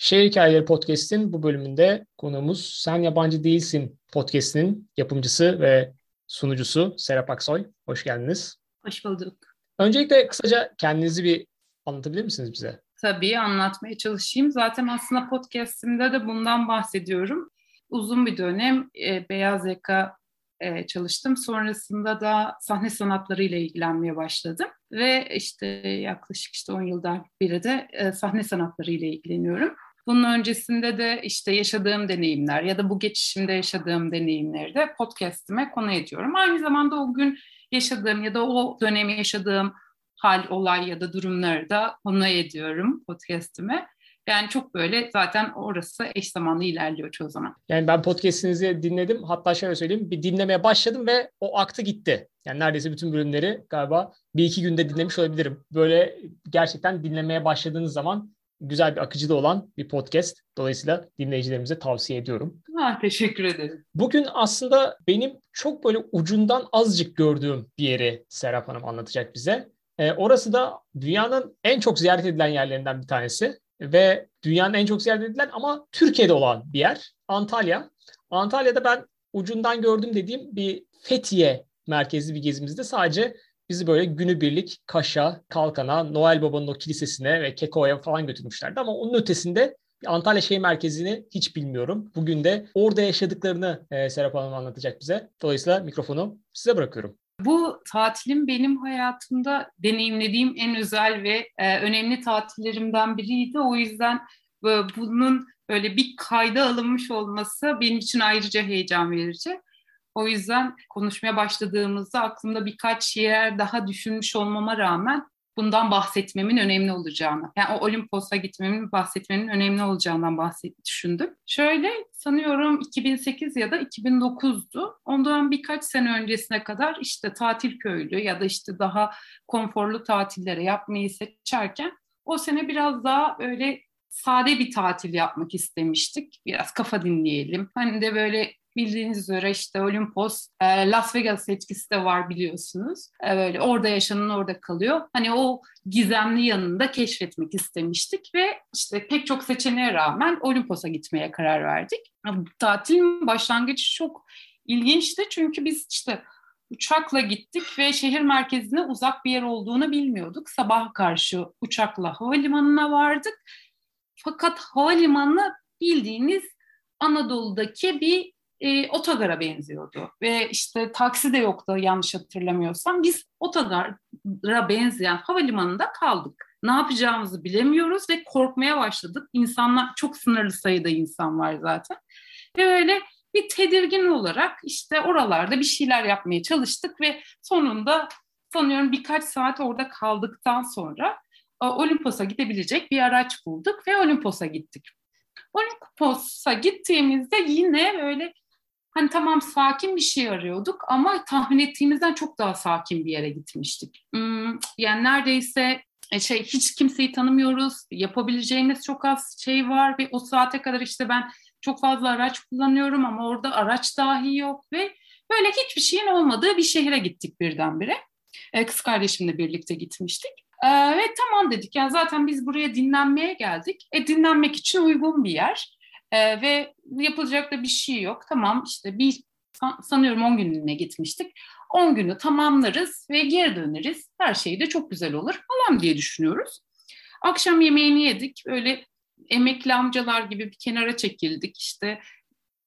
Şehir Hikayeleri Podcast'in bu bölümünde konuğumuz Sen Yabancı Değilsin podcast'inin yapımcısı ve sunucusu Serap Aksoy. Hoş geldiniz. Hoş bulduk. Öncelikle kısaca kendinizi bir anlatabilir misiniz bize? Tabii anlatmaya çalışayım. Zaten aslında podcast'imde de bundan bahsediyorum. Uzun bir dönem e, beyaz yaka e, çalıştım. Sonrasında da sahne sanatları ile ilgilenmeye başladım. Ve işte yaklaşık işte 10 yıldan beri de e, sahne sanatları ile ilgileniyorum. Bunun öncesinde de işte yaşadığım deneyimler ya da bu geçişimde yaşadığım deneyimleri de podcast'ime konu ediyorum. Aynı zamanda o gün yaşadığım ya da o dönemi yaşadığım hal, olay ya da durumları da konu ediyorum podcast'ime. Yani çok böyle zaten orası eş zamanlı ilerliyor çoğu zaman. Yani ben podcast'inizi dinledim. Hatta şöyle söyleyeyim bir dinlemeye başladım ve o aktı gitti. Yani neredeyse bütün bölümleri galiba bir iki günde dinlemiş olabilirim. Böyle gerçekten dinlemeye başladığınız zaman güzel bir akıcı da olan bir podcast. Dolayısıyla dinleyicilerimize tavsiye ediyorum. Ha, teşekkür ederim. Bugün aslında benim çok böyle ucundan azıcık gördüğüm bir yeri Serap Hanım anlatacak bize. E, orası da dünyanın en çok ziyaret edilen yerlerinden bir tanesi ve dünyanın en çok ziyaret edilen ama Türkiye'de olan bir yer Antalya. Antalya'da ben ucundan gördüm dediğim bir Fethiye merkezli bir gezimizde sadece bizi böyle günübirlik Kaş'a, Kalkan'a, Noel Baba'nın o kilisesine ve Keko'ya falan götürmüşlerdi. Ama onun ötesinde Antalya şehir merkezini hiç bilmiyorum. Bugün de orada yaşadıklarını e, Serap Hanım anlatacak bize. Dolayısıyla mikrofonu size bırakıyorum. Bu tatilim benim hayatımda deneyimlediğim en özel ve e, önemli tatillerimden biriydi. O yüzden e, bunun böyle bir kayda alınmış olması benim için ayrıca heyecan verici. O yüzden konuşmaya başladığımızda aklımda birkaç yer daha düşünmüş olmama rağmen bundan bahsetmemin önemli olacağını, yani o Olimpos'a gitmemin bahsetmenin önemli olacağından bahset düşündüm. Şöyle sanıyorum 2008 ya da 2009'du. Ondan birkaç sene öncesine kadar işte tatil köylü ya da işte daha konforlu tatillere yapmayı seçerken o sene biraz daha öyle sade bir tatil yapmak istemiştik. Biraz kafa dinleyelim. Hani de böyle bildiğiniz üzere işte Olimpos e, Las Vegas etkisi de var biliyorsunuz. E, böyle orada yaşanan orada kalıyor. Hani o gizemli yanında keşfetmek istemiştik ve işte pek çok seçeneğe rağmen Olimpos'a gitmeye karar verdik. Tatilin başlangıcı çok ilginçti çünkü biz işte uçakla gittik ve şehir merkezine uzak bir yer olduğunu bilmiyorduk. Sabah karşı uçakla havalimanına vardık. Fakat havalimanı bildiğiniz Anadolu'daki bir e, otogara benziyordu. Ve işte taksi de yoktu yanlış hatırlamıyorsam. Biz otogara benzeyen havalimanında kaldık. Ne yapacağımızı bilemiyoruz ve korkmaya başladık. İnsanlar çok sınırlı sayıda insan var zaten. Ve öyle bir tedirgin olarak işte oralarda bir şeyler yapmaya çalıştık ve sonunda sanıyorum birkaç saat orada kaldıktan sonra e, Olimpos'a gidebilecek bir araç bulduk ve Olimpos'a gittik. Olimpos'a gittiğimizde yine böyle hani tamam sakin bir şey arıyorduk ama tahmin ettiğimizden çok daha sakin bir yere gitmiştik. Hmm, yani neredeyse e, şey hiç kimseyi tanımıyoruz. Yapabileceğimiz çok az şey var ve o saate kadar işte ben çok fazla araç kullanıyorum ama orada araç dahi yok ve böyle hiçbir şeyin olmadığı bir şehre gittik birdenbire. E, kız kardeşimle birlikte gitmiştik. E, ve tamam dedik yani zaten biz buraya dinlenmeye geldik. E, dinlenmek için uygun bir yer. E, ve yapılacak da bir şey yok. Tamam işte bir sanıyorum 10 günlüğüne gitmiştik. 10 günü tamamlarız ve geri döneriz. Her şey de çok güzel olur falan diye düşünüyoruz. Akşam yemeğini yedik. Böyle emekli amcalar gibi bir kenara çekildik. İşte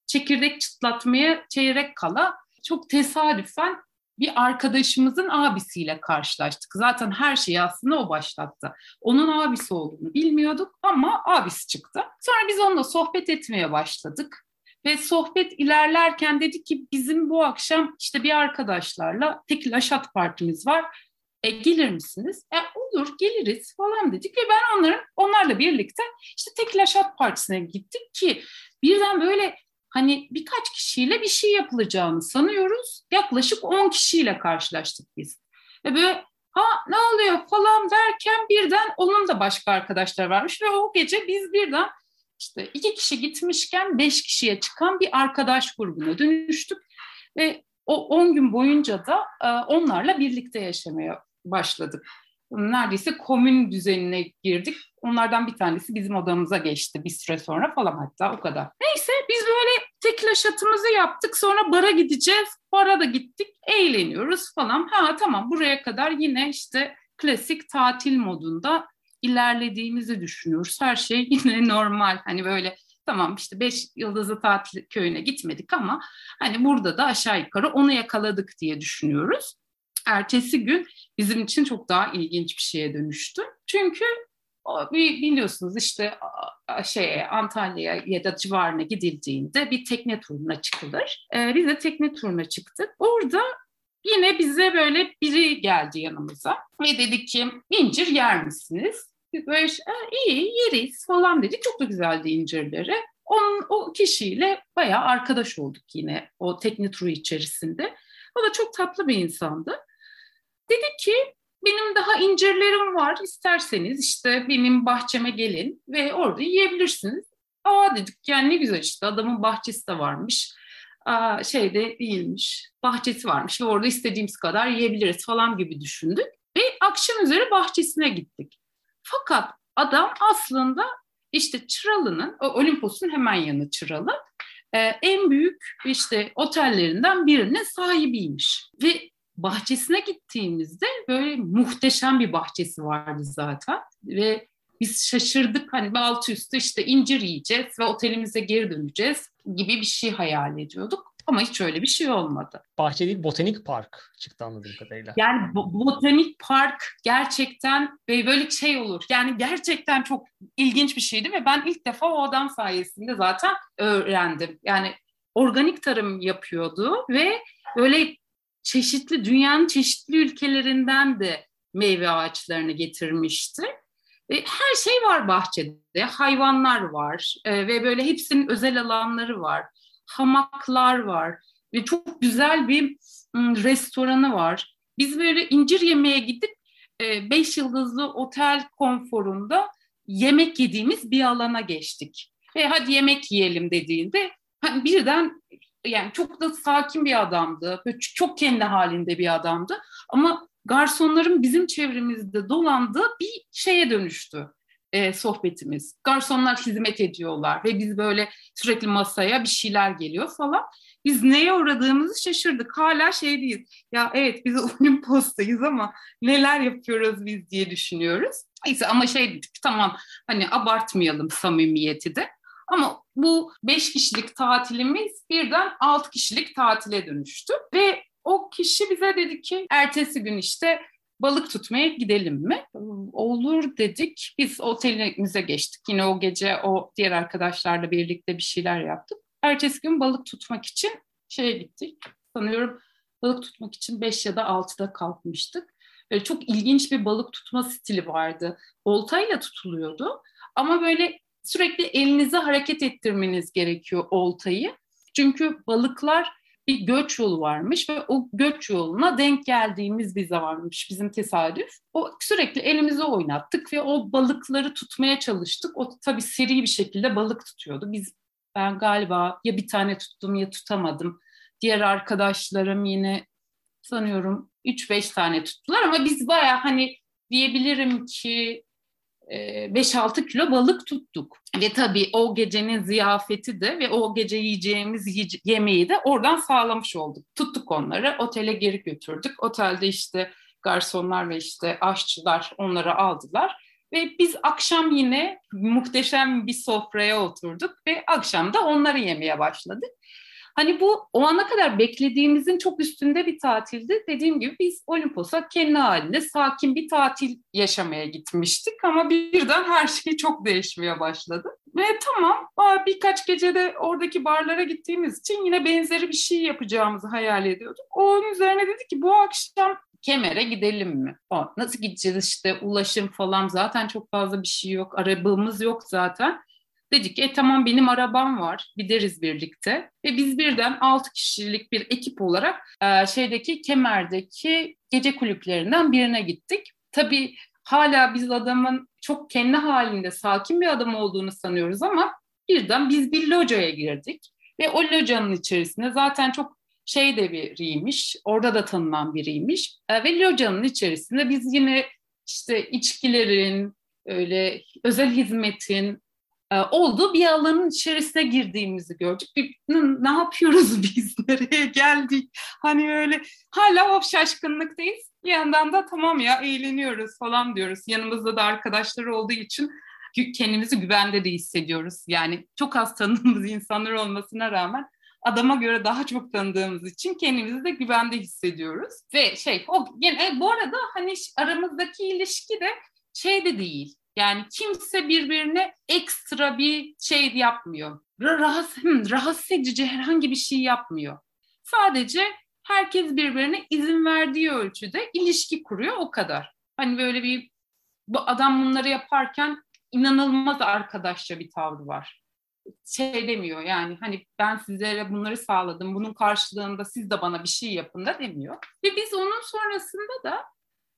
çekirdek çıtlatmaya çeyrek kala çok tesadüfen bir arkadaşımızın abisiyle karşılaştık. Zaten her şeyi aslında o başlattı. Onun abisi olduğunu bilmiyorduk ama abisi çıktı. Sonra biz onunla sohbet etmeye başladık. Ve sohbet ilerlerken dedi ki bizim bu akşam işte bir arkadaşlarla tekil aşat partimiz var. E, gelir misiniz? E, olur geliriz falan dedik ve ben onların onlarla birlikte işte tekil aşat partisine gittik ki birden böyle hani birkaç kişiyle bir şey yapılacağını sanıyoruz. Yaklaşık 10 kişiyle karşılaştık biz. Ve böyle ha ne oluyor falan derken birden onun da başka arkadaşlar varmış ve o gece biz birden işte iki kişi gitmişken beş kişiye çıkan bir arkadaş grubuna dönüştük ve o on gün boyunca da e, onlarla birlikte yaşamaya başladık. Neredeyse komün düzenine girdik. Onlardan bir tanesi bizim odamıza geçti bir süre sonra falan hatta o kadar. Neyse biz böyle tekila şatımızı yaptık. Sonra bara gideceğiz. Bara da gittik. Eğleniyoruz falan. Ha tamam buraya kadar yine işte klasik tatil modunda ilerlediğimizi düşünüyoruz. Her şey yine normal. Hani böyle tamam işte beş yıldızlı tatil köyüne gitmedik ama hani burada da aşağı yukarı onu yakaladık diye düşünüyoruz. Ertesi gün bizim için çok daha ilginç bir şeye dönüştü. Çünkü biliyorsunuz işte şey Antalya'ya ya da civarına gidildiğinde bir tekne turuna çıkılır. Ee, biz de tekne turuna çıktık. Orada yine bize böyle biri geldi yanımıza ve dedi ki incir yer misiniz? Böyle iyi yeriz falan dedi. Çok da güzeldi incirleri. Onun, o kişiyle bayağı arkadaş olduk yine o tekne turu içerisinde. O da çok tatlı bir insandı. Dedi ki benim daha incirlerim var isterseniz işte benim bahçeme gelin ve orada yiyebilirsiniz. Aa dedik yani ne güzel işte adamın bahçesi de varmış. Aa, şeyde değilmiş bahçesi varmış ve orada istediğimiz kadar yiyebiliriz falan gibi düşündük. Ve akşam üzeri bahçesine gittik. Fakat adam aslında işte Çıralı'nın, Olimpos'un hemen yanı Çıralı, e, en büyük işte otellerinden birinin sahibiymiş. Ve bahçesine gittiğimizde böyle muhteşem bir bahçesi vardı zaten ve biz şaşırdık hani altı üstü işte incir yiyeceğiz ve otelimize geri döneceğiz gibi bir şey hayal ediyorduk. Ama hiç öyle bir şey olmadı. Bahçe değil, botanik park çıktı anladığım kadarıyla. Yani botanik park gerçekten böyle şey olur. Yani gerçekten çok ilginç bir şeydi ve ben ilk defa o adam sayesinde zaten öğrendim. Yani organik tarım yapıyordu ve böyle çeşitli dünyanın çeşitli ülkelerinden de meyve ağaçlarını getirmişti. Ve her şey var bahçede, hayvanlar var e, ve böyle hepsinin özel alanları var, hamaklar var ve çok güzel bir m, restoranı var. Biz böyle incir yemeye gidip e, beş yıldızlı otel konforunda yemek yediğimiz bir alana geçtik. Ve hadi yemek yiyelim dediğinde hani birden yani çok da sakin bir adamdı. Böyle çok kendi halinde bir adamdı. Ama garsonların bizim çevremizde dolandığı bir şeye dönüştü e, sohbetimiz. Garsonlar hizmet ediyorlar ve biz böyle sürekli masaya bir şeyler geliyor falan. Biz neye uğradığımızı şaşırdık. Hala şey değil. Ya evet biz Olimpos'tayız ama neler yapıyoruz biz diye düşünüyoruz. Neyse ama şey dedik tamam hani abartmayalım samimiyeti de. Ama bu beş kişilik tatilimiz birden altı kişilik tatile dönüştü. Ve o kişi bize dedi ki ertesi gün işte balık tutmaya gidelim mi? Olur dedik. Biz otelimize geçtik. Yine o gece o diğer arkadaşlarla birlikte bir şeyler yaptık. Ertesi gün balık tutmak için şeye gittik. Sanıyorum balık tutmak için 5 ya da 6'da kalkmıştık. Böyle çok ilginç bir balık tutma stili vardı. Oltayla tutuluyordu. Ama böyle sürekli elinizi hareket ettirmeniz gerekiyor oltayı. Çünkü balıklar bir göç yolu varmış ve o göç yoluna denk geldiğimiz bir zamanmış bizim tesadüf. O sürekli elimizi oynattık ve o balıkları tutmaya çalıştık. O tabii seri bir şekilde balık tutuyordu. Biz ben galiba ya bir tane tuttum ya tutamadım. Diğer arkadaşlarım yine sanıyorum 3-5 tane tuttular ama biz baya hani diyebilirim ki 5-6 kilo balık tuttuk. Ve tabii o gecenin ziyafeti de ve o gece yiyeceğimiz yemeği de oradan sağlamış olduk. Tuttuk onları, otele geri götürdük. Otelde işte garsonlar ve işte aşçılar onları aldılar. Ve biz akşam yine muhteşem bir sofraya oturduk ve akşam da onları yemeye başladık. Hani bu o ana kadar beklediğimizin çok üstünde bir tatildi. Dediğim gibi biz Olimpos'a kendi halinde sakin bir tatil yaşamaya gitmiştik ama birden her şey çok değişmeye başladı. Ve tamam birkaç gecede oradaki barlara gittiğimiz için yine benzeri bir şey yapacağımızı hayal ediyorduk. Onun üzerine dedi ki bu akşam Kemer'e gidelim mi? O, nasıl gideceğiz işte ulaşım falan zaten çok fazla bir şey yok. Arabamız yok zaten. Dedik e tamam benim arabam var gideriz birlikte. Ve biz birden 6 kişilik bir ekip olarak e, şeydeki Kemer'deki gece kulüplerinden birine gittik. Tabii hala biz adamın çok kendi halinde sakin bir adam olduğunu sanıyoruz ama birden biz bir locaya girdik. Ve o locanın içerisinde zaten çok şey de biriymiş, orada da tanınan biriymiş. E, ve locanın içerisinde biz yine işte içkilerin, öyle özel hizmetin olduğu bir alanın içerisine girdiğimizi gördük. Bir, ne yapıyoruz biz? Nereye geldik? Hani öyle hala o şaşkınlıktayız. Bir yandan da tamam ya eğleniyoruz falan diyoruz. Yanımızda da arkadaşlar olduğu için kendimizi güvende de hissediyoruz. Yani çok az tanıdığımız insanlar olmasına rağmen adama göre daha çok tanıdığımız için kendimizi de güvende hissediyoruz. Ve şey o yine e, bu arada hani aramızdaki ilişki de şey de değil. Yani kimse birbirine ekstra bir şey yapmıyor. Rahatsız, rahatsız edici herhangi bir şey yapmıyor. Sadece herkes birbirine izin verdiği ölçüde ilişki kuruyor o kadar. Hani böyle bir bu adam bunları yaparken inanılmaz arkadaşça bir tavrı var. Şey demiyor yani hani ben sizlere bunları sağladım, bunun karşılığında siz de bana bir şey yapın da demiyor. Ve biz onun sonrasında da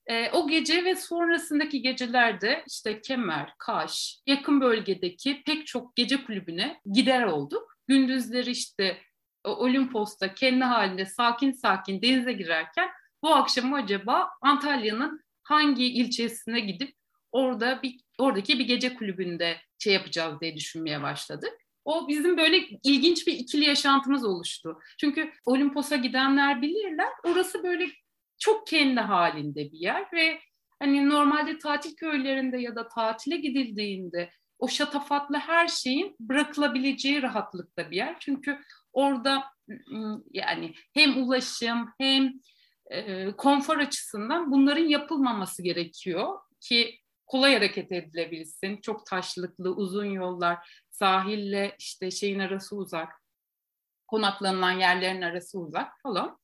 e, o gece ve sonrasındaki gecelerde işte Kemer, Kaş, yakın bölgedeki pek çok gece kulübüne gider olduk. Gündüzleri işte Olimpos'ta kendi halinde sakin sakin denize girerken bu akşam acaba Antalya'nın hangi ilçesine gidip orada bir oradaki bir gece kulübünde şey yapacağız diye düşünmeye başladık. O bizim böyle ilginç bir ikili yaşantımız oluştu. Çünkü Olimpos'a gidenler bilirler. Orası böyle çok kendi halinde bir yer ve hani normalde tatil köylerinde ya da tatile gidildiğinde o şatafatlı her şeyin bırakılabileceği rahatlıkta bir yer. Çünkü orada yani hem ulaşım hem e, konfor açısından bunların yapılmaması gerekiyor ki kolay hareket edilebilsin. Çok taşlıklı, uzun yollar, sahille işte şeyin arası uzak, konaklanılan yerlerin arası uzak falan.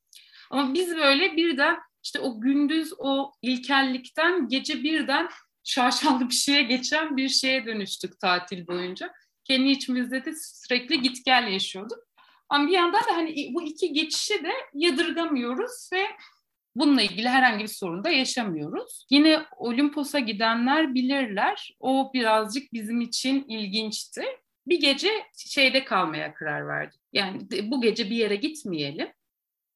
Ama biz böyle birden işte o gündüz o ilkellikten gece birden şaşalı bir şeye geçen bir şeye dönüştük tatil boyunca. Kendi içimizde de sürekli git gel yaşıyorduk. Ama bir yandan da hani bu iki geçişi de yadırgamıyoruz ve bununla ilgili herhangi bir sorun da yaşamıyoruz. Yine Olimpos'a gidenler bilirler. O birazcık bizim için ilginçti. Bir gece şeyde kalmaya karar verdik. Yani bu gece bir yere gitmeyelim.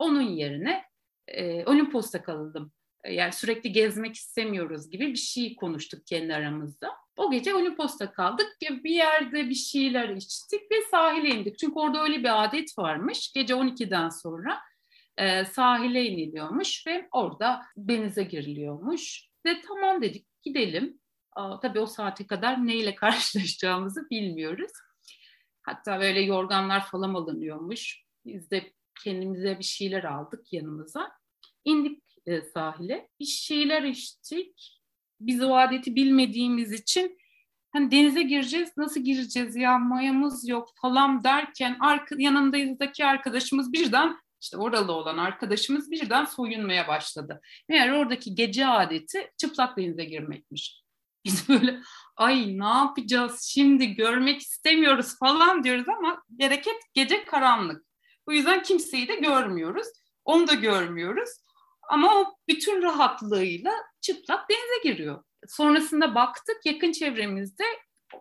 Onun yerine e, Olimpos'ta kalalım. Yani sürekli gezmek istemiyoruz gibi bir şey konuştuk kendi aramızda. O gece Olimpos'ta kaldık. Bir yerde bir şeyler içtik ve sahile indik. Çünkü orada öyle bir adet varmış. Gece 12'den sonra e, sahile iniliyormuş ve orada denize giriliyormuş. Ve tamam dedik gidelim. Aa, tabii o saate kadar neyle karşılaşacağımızı bilmiyoruz. Hatta böyle yorganlar falan alınıyormuş. Biz de kendimize bir şeyler aldık yanımıza. İndik e, sahile. Bir şeyler içtik. Biz o adeti bilmediğimiz için hani denize gireceğiz, nasıl gireceğiz ya mayamız yok falan derken arka, yanındaki arkadaşımız birden işte oralı olan arkadaşımız birden soyunmaya başladı. Meğer oradaki gece adeti çıplak denize girmekmiş. Biz böyle ay ne yapacağız şimdi görmek istemiyoruz falan diyoruz ama gereket gece karanlık. O yüzden kimseyi de görmüyoruz. Onu da görmüyoruz. Ama o bütün rahatlığıyla çıplak denize giriyor. Sonrasında baktık yakın çevremizde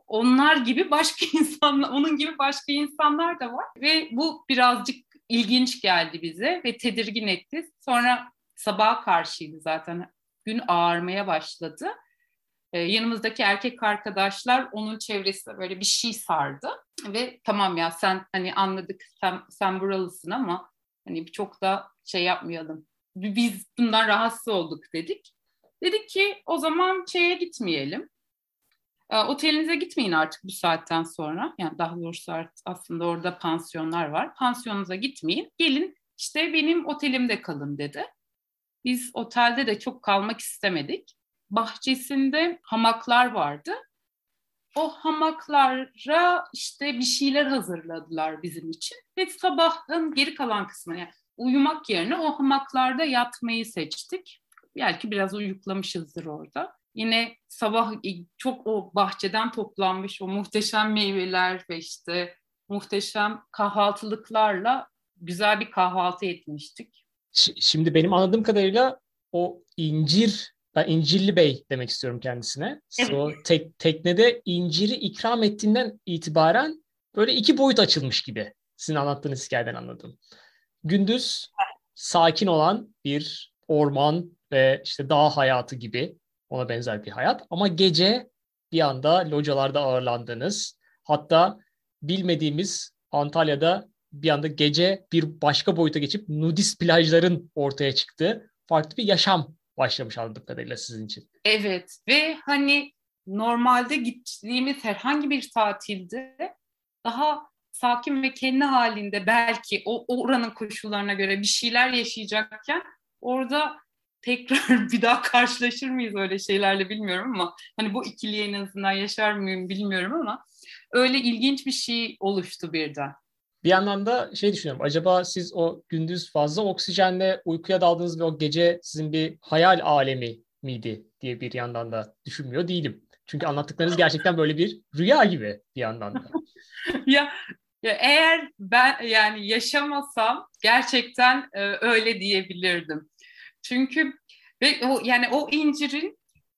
onlar gibi başka insanlar, onun gibi başka insanlar da var. Ve bu birazcık ilginç geldi bize ve tedirgin etti. Sonra sabaha karşıydı zaten. Gün ağarmaya başladı. Ee, yanımızdaki erkek arkadaşlar onun çevresinde böyle bir şey sardı. Ve tamam ya sen hani anladık sen, sen buralısın ama hani çok da şey yapmayalım. Biz bundan rahatsız olduk dedik. Dedik ki o zaman şeye gitmeyelim. E, otelinize gitmeyin artık bu saatten sonra. Yani daha doğrusu aslında orada pansiyonlar var. Pansiyonunuza gitmeyin. Gelin işte benim otelimde kalın dedi. Biz otelde de çok kalmak istemedik. Bahçesinde hamaklar vardı. O hamaklara işte bir şeyler hazırladılar bizim için. Ve sabahın geri kalan kısmı yani uyumak yerine o hamaklarda yatmayı seçtik. Belki biraz uyuklamışızdır orada. Yine sabah çok o bahçeden toplanmış o muhteşem meyveler ve işte muhteşem kahvaltılıklarla güzel bir kahvaltı etmiştik. Şimdi benim anladığım kadarıyla o incir, ben İncirli Bey demek istiyorum kendisine. Evet. O tek, teknede inciri ikram ettiğinden itibaren böyle iki boyut açılmış gibi. Sizin anlattığınız hikayeden anladım. Gündüz sakin olan bir orman ve işte dağ hayatı gibi ona benzer bir hayat. Ama gece bir anda localarda ağırlandınız. Hatta bilmediğimiz Antalya'da bir anda gece bir başka boyuta geçip nudist plajların ortaya çıktığı farklı bir yaşam başlamış anladığım kadarıyla sizin için. Evet ve hani normalde gittiğimiz herhangi bir tatilde daha sakin ve kendi halinde belki o oranın koşullarına göre bir şeyler yaşayacakken orada tekrar bir daha karşılaşır mıyız öyle şeylerle bilmiyorum ama hani bu ikiliye en azından yaşar mıyım bilmiyorum ama öyle ilginç bir şey oluştu birden. Bir yandan da şey düşünüyorum. Acaba siz o gündüz fazla oksijenle uykuya daldınız ve o gece sizin bir hayal alemi miydi diye bir yandan da düşünmüyor değilim. Çünkü anlattıklarınız gerçekten böyle bir rüya gibi bir yandan da. ya, ya eğer ben yani yaşamasam gerçekten e, öyle diyebilirdim. Çünkü ve o yani o incirin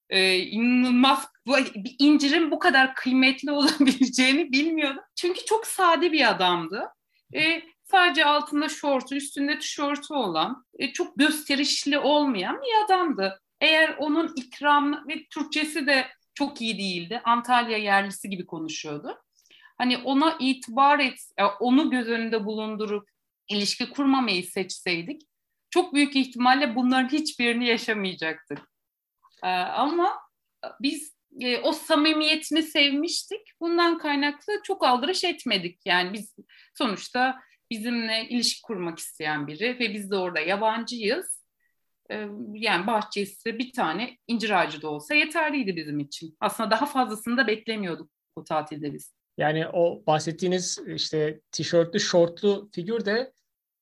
e, inanılmaz bir incirin bu kadar kıymetli olabileceğini bilmiyordum. Çünkü çok sade bir adamdı. E, sadece altında şortu, üstünde tişörtü olan, e, çok gösterişli olmayan bir adamdı. Eğer onun ikram ve Türkçesi de çok iyi değildi. Antalya yerlisi gibi konuşuyordu. Hani ona itibar et, e, onu göz önünde bulundurup ilişki kurmamayı seçseydik çok büyük ihtimalle bunların hiçbirini yaşamayacaktık. Ee, ama biz e, o samimiyetini sevmiştik. Bundan kaynaklı çok aldırış etmedik. Yani biz sonuçta bizimle ilişki kurmak isteyen biri ve biz de orada yabancıyız. Ee, yani bahçesi bir tane incir ağacı da olsa yeterliydi bizim için. Aslında daha fazlasını da beklemiyorduk bu tatilde biz. Yani o bahsettiğiniz işte tişörtlü, şortlu figür de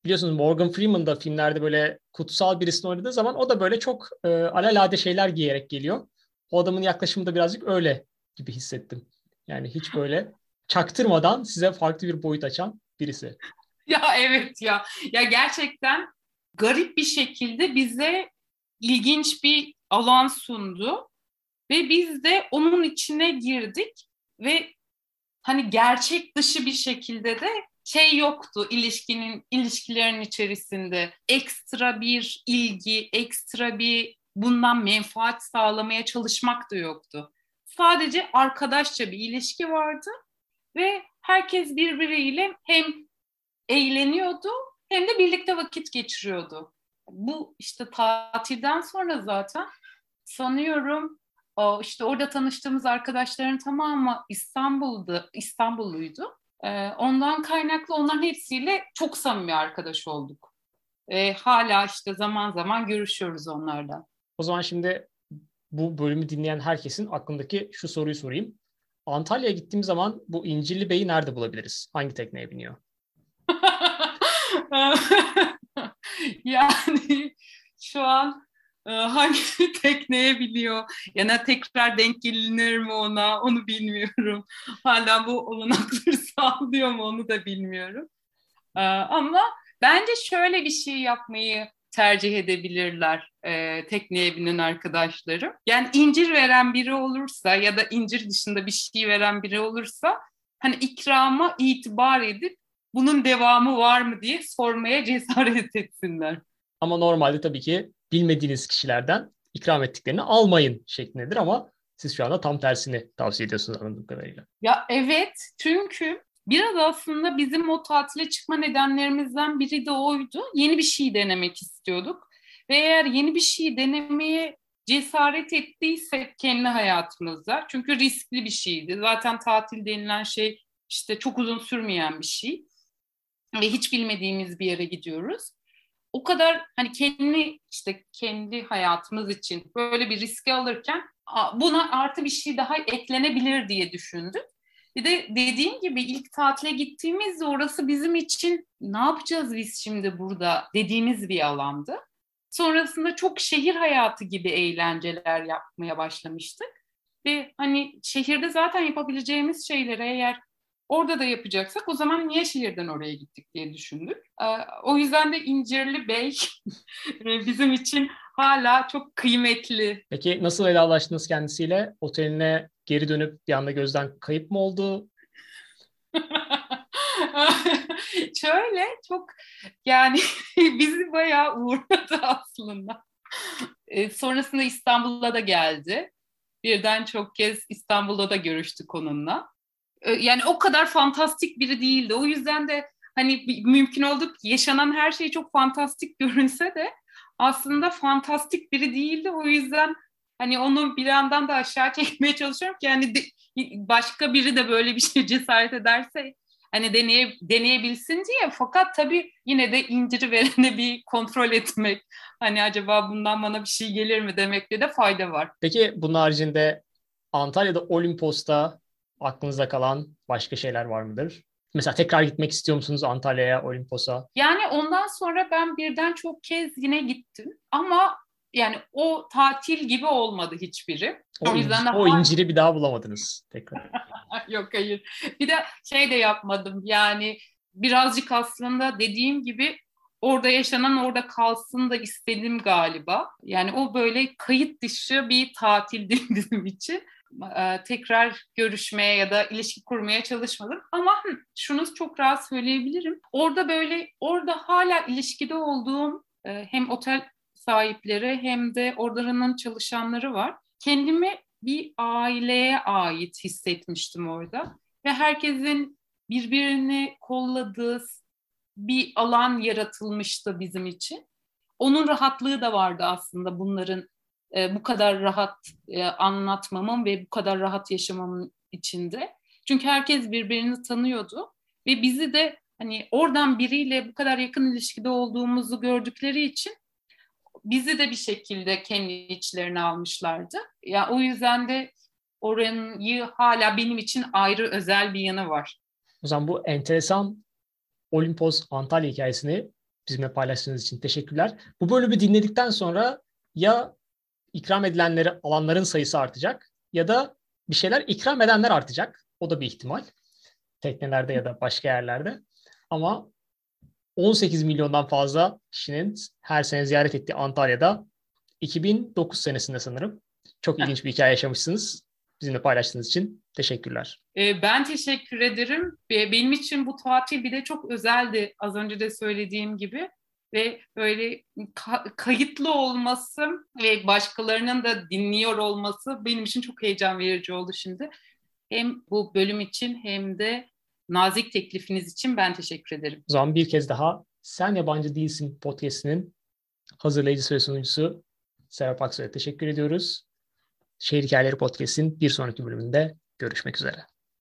biliyorsunuz Morgan Freeman da filmlerde böyle kutsal birisini oynadığı zaman o da böyle çok e, alalade şeyler giyerek geliyor. O adamın yaklaşımı da birazcık öyle gibi hissettim. Yani hiç böyle çaktırmadan size farklı bir boyut açan birisi. Ya evet ya. Ya gerçekten garip bir şekilde bize ilginç bir alan sundu ve biz de onun içine girdik ve hani gerçek dışı bir şekilde de şey yoktu ilişkinin ilişkilerin içerisinde ekstra bir ilgi, ekstra bir bundan menfaat sağlamaya çalışmak da yoktu. Sadece arkadaşça bir ilişki vardı ve herkes birbiriyle hem eğleniyordu hem de birlikte vakit geçiriyordu. Bu işte tatilden sonra zaten sanıyorum işte orada tanıştığımız arkadaşların tamamı İstanbul'du, İstanbulluydu. Ee, ondan kaynaklı onların hepsiyle çok samimi arkadaş olduk. Ee, hala işte zaman zaman görüşüyoruz onlarla. O zaman şimdi bu bölümü dinleyen herkesin aklındaki şu soruyu sorayım. Antalya'ya gittiğim zaman bu İncirli Bey'i nerede bulabiliriz? Hangi tekneye biniyor? yani şu an e, hangi tekneye biliyor ya da tekrar denk gelinir mi ona onu bilmiyorum. Hala bu olanakları sağlıyor mu onu da bilmiyorum. E, ama bence şöyle bir şey yapmayı tercih edebilirler e, tekneye binen arkadaşlarım. Yani incir veren biri olursa ya da incir dışında bir şey veren biri olursa hani ikrama itibar edip bunun devamı var mı diye sormaya cesaret etsinler. Ama normalde tabii ki bilmediğiniz kişilerden ikram ettiklerini almayın şeklindedir ama siz şu anda tam tersini tavsiye ediyorsunuz anladığım kadarıyla. Ya evet çünkü biraz aslında bizim o tatile çıkma nedenlerimizden biri de oydu. Yeni bir şey denemek istiyorduk. Ve eğer yeni bir şey denemeye cesaret ettiysek kendi hayatımızda çünkü riskli bir şeydi. Zaten tatil denilen şey işte çok uzun sürmeyen bir şey ve hiç bilmediğimiz bir yere gidiyoruz. O kadar hani kendi işte kendi hayatımız için böyle bir riski alırken buna artı bir şey daha eklenebilir diye düşündük. Bir de dediğim gibi ilk tatile gittiğimizde orası bizim için ne yapacağız biz şimdi burada dediğimiz bir alandı. Sonrasında çok şehir hayatı gibi eğlenceler yapmaya başlamıştık. Ve hani şehirde zaten yapabileceğimiz şeyleri eğer orada da yapacaksak o zaman niye şehirden oraya gittik diye düşündük. Ee, o yüzden de İncirli Bey bizim için hala çok kıymetli. Peki nasıl vedalaştınız kendisiyle? Oteline geri dönüp bir anda gözden kayıp mı oldu? Şöyle çok yani bizi bayağı uğurladı aslında. E, sonrasında İstanbul'a da geldi. Birden çok kez İstanbul'da da görüştük onunla. E, yani o kadar fantastik biri değildi. O yüzden de hani mümkün olduk yaşanan her şey çok fantastik görünse de aslında fantastik biri değildi. O yüzden hani onu bir yandan da aşağı çekmeye çalışıyorum ki yani de, başka biri de böyle bir şey cesaret ederse hani deneye, deneyebilsin diye fakat tabii yine de inciri verene bir kontrol etmek hani acaba bundan bana bir şey gelir mi demekte de fayda var. Peki bunun haricinde Antalya'da Olimpos'ta aklınızda kalan başka şeyler var mıdır? Mesela tekrar gitmek istiyor musunuz Antalya'ya, Olimpos'a? Yani ondan sonra ben birden çok kez yine gittim. Ama yani o tatil gibi olmadı hiçbiri. O, o yüzden inc- o inciri bir daha bulamadınız tekrar. Yok hayır. Bir de şey de yapmadım. Yani birazcık aslında dediğim gibi orada yaşanan orada kalsın da istedim galiba. Yani o böyle kayıt dışı bir tatildi bizim için. Ee, tekrar görüşmeye ya da ilişki kurmaya çalışmadım. Ama şunu çok rahat söyleyebilirim. Orada böyle orada hala ilişkide olduğum e, hem otel sahipleri hem de oralarının çalışanları var. Kendimi bir aileye ait hissetmiştim orada ve herkesin birbirini kolladığı bir alan yaratılmıştı bizim için. Onun rahatlığı da vardı aslında bunların e, bu kadar rahat e, anlatmamın ve bu kadar rahat yaşamamın içinde. Çünkü herkes birbirini tanıyordu ve bizi de hani oradan biriyle bu kadar yakın ilişkide olduğumuzu gördükleri için bizi de bir şekilde kendi içlerine almışlardı. Ya yani o yüzden de oranı hala benim için ayrı özel bir yanı var. O zaman bu enteresan Olimpos Antalya hikayesini bizimle paylaştığınız için teşekkürler. Bu bölümü dinledikten sonra ya ikram edilenleri alanların sayısı artacak ya da bir şeyler ikram edenler artacak. O da bir ihtimal. Teknelerde ya da başka yerlerde. Ama 18 milyondan fazla kişinin her sene ziyaret ettiği Antalya'da 2009 senesinde sanırım. Çok ilginç bir hikaye yaşamışsınız. Bizimle paylaştığınız için teşekkürler. Ee, ben teşekkür ederim. Benim için bu tatil bir de çok özeldi. Az önce de söylediğim gibi ve böyle kayıtlı olması ve başkalarının da dinliyor olması benim için çok heyecan verici oldu şimdi. Hem bu bölüm için hem de nazik teklifiniz için ben teşekkür ederim. O zaman bir kez daha Sen Yabancı Değilsin podcastinin hazırlayıcısı ve sunucusu Serap Aksoy'a teşekkür ediyoruz. Şehir Hikayeleri Podcast'in bir sonraki bölümünde görüşmek üzere.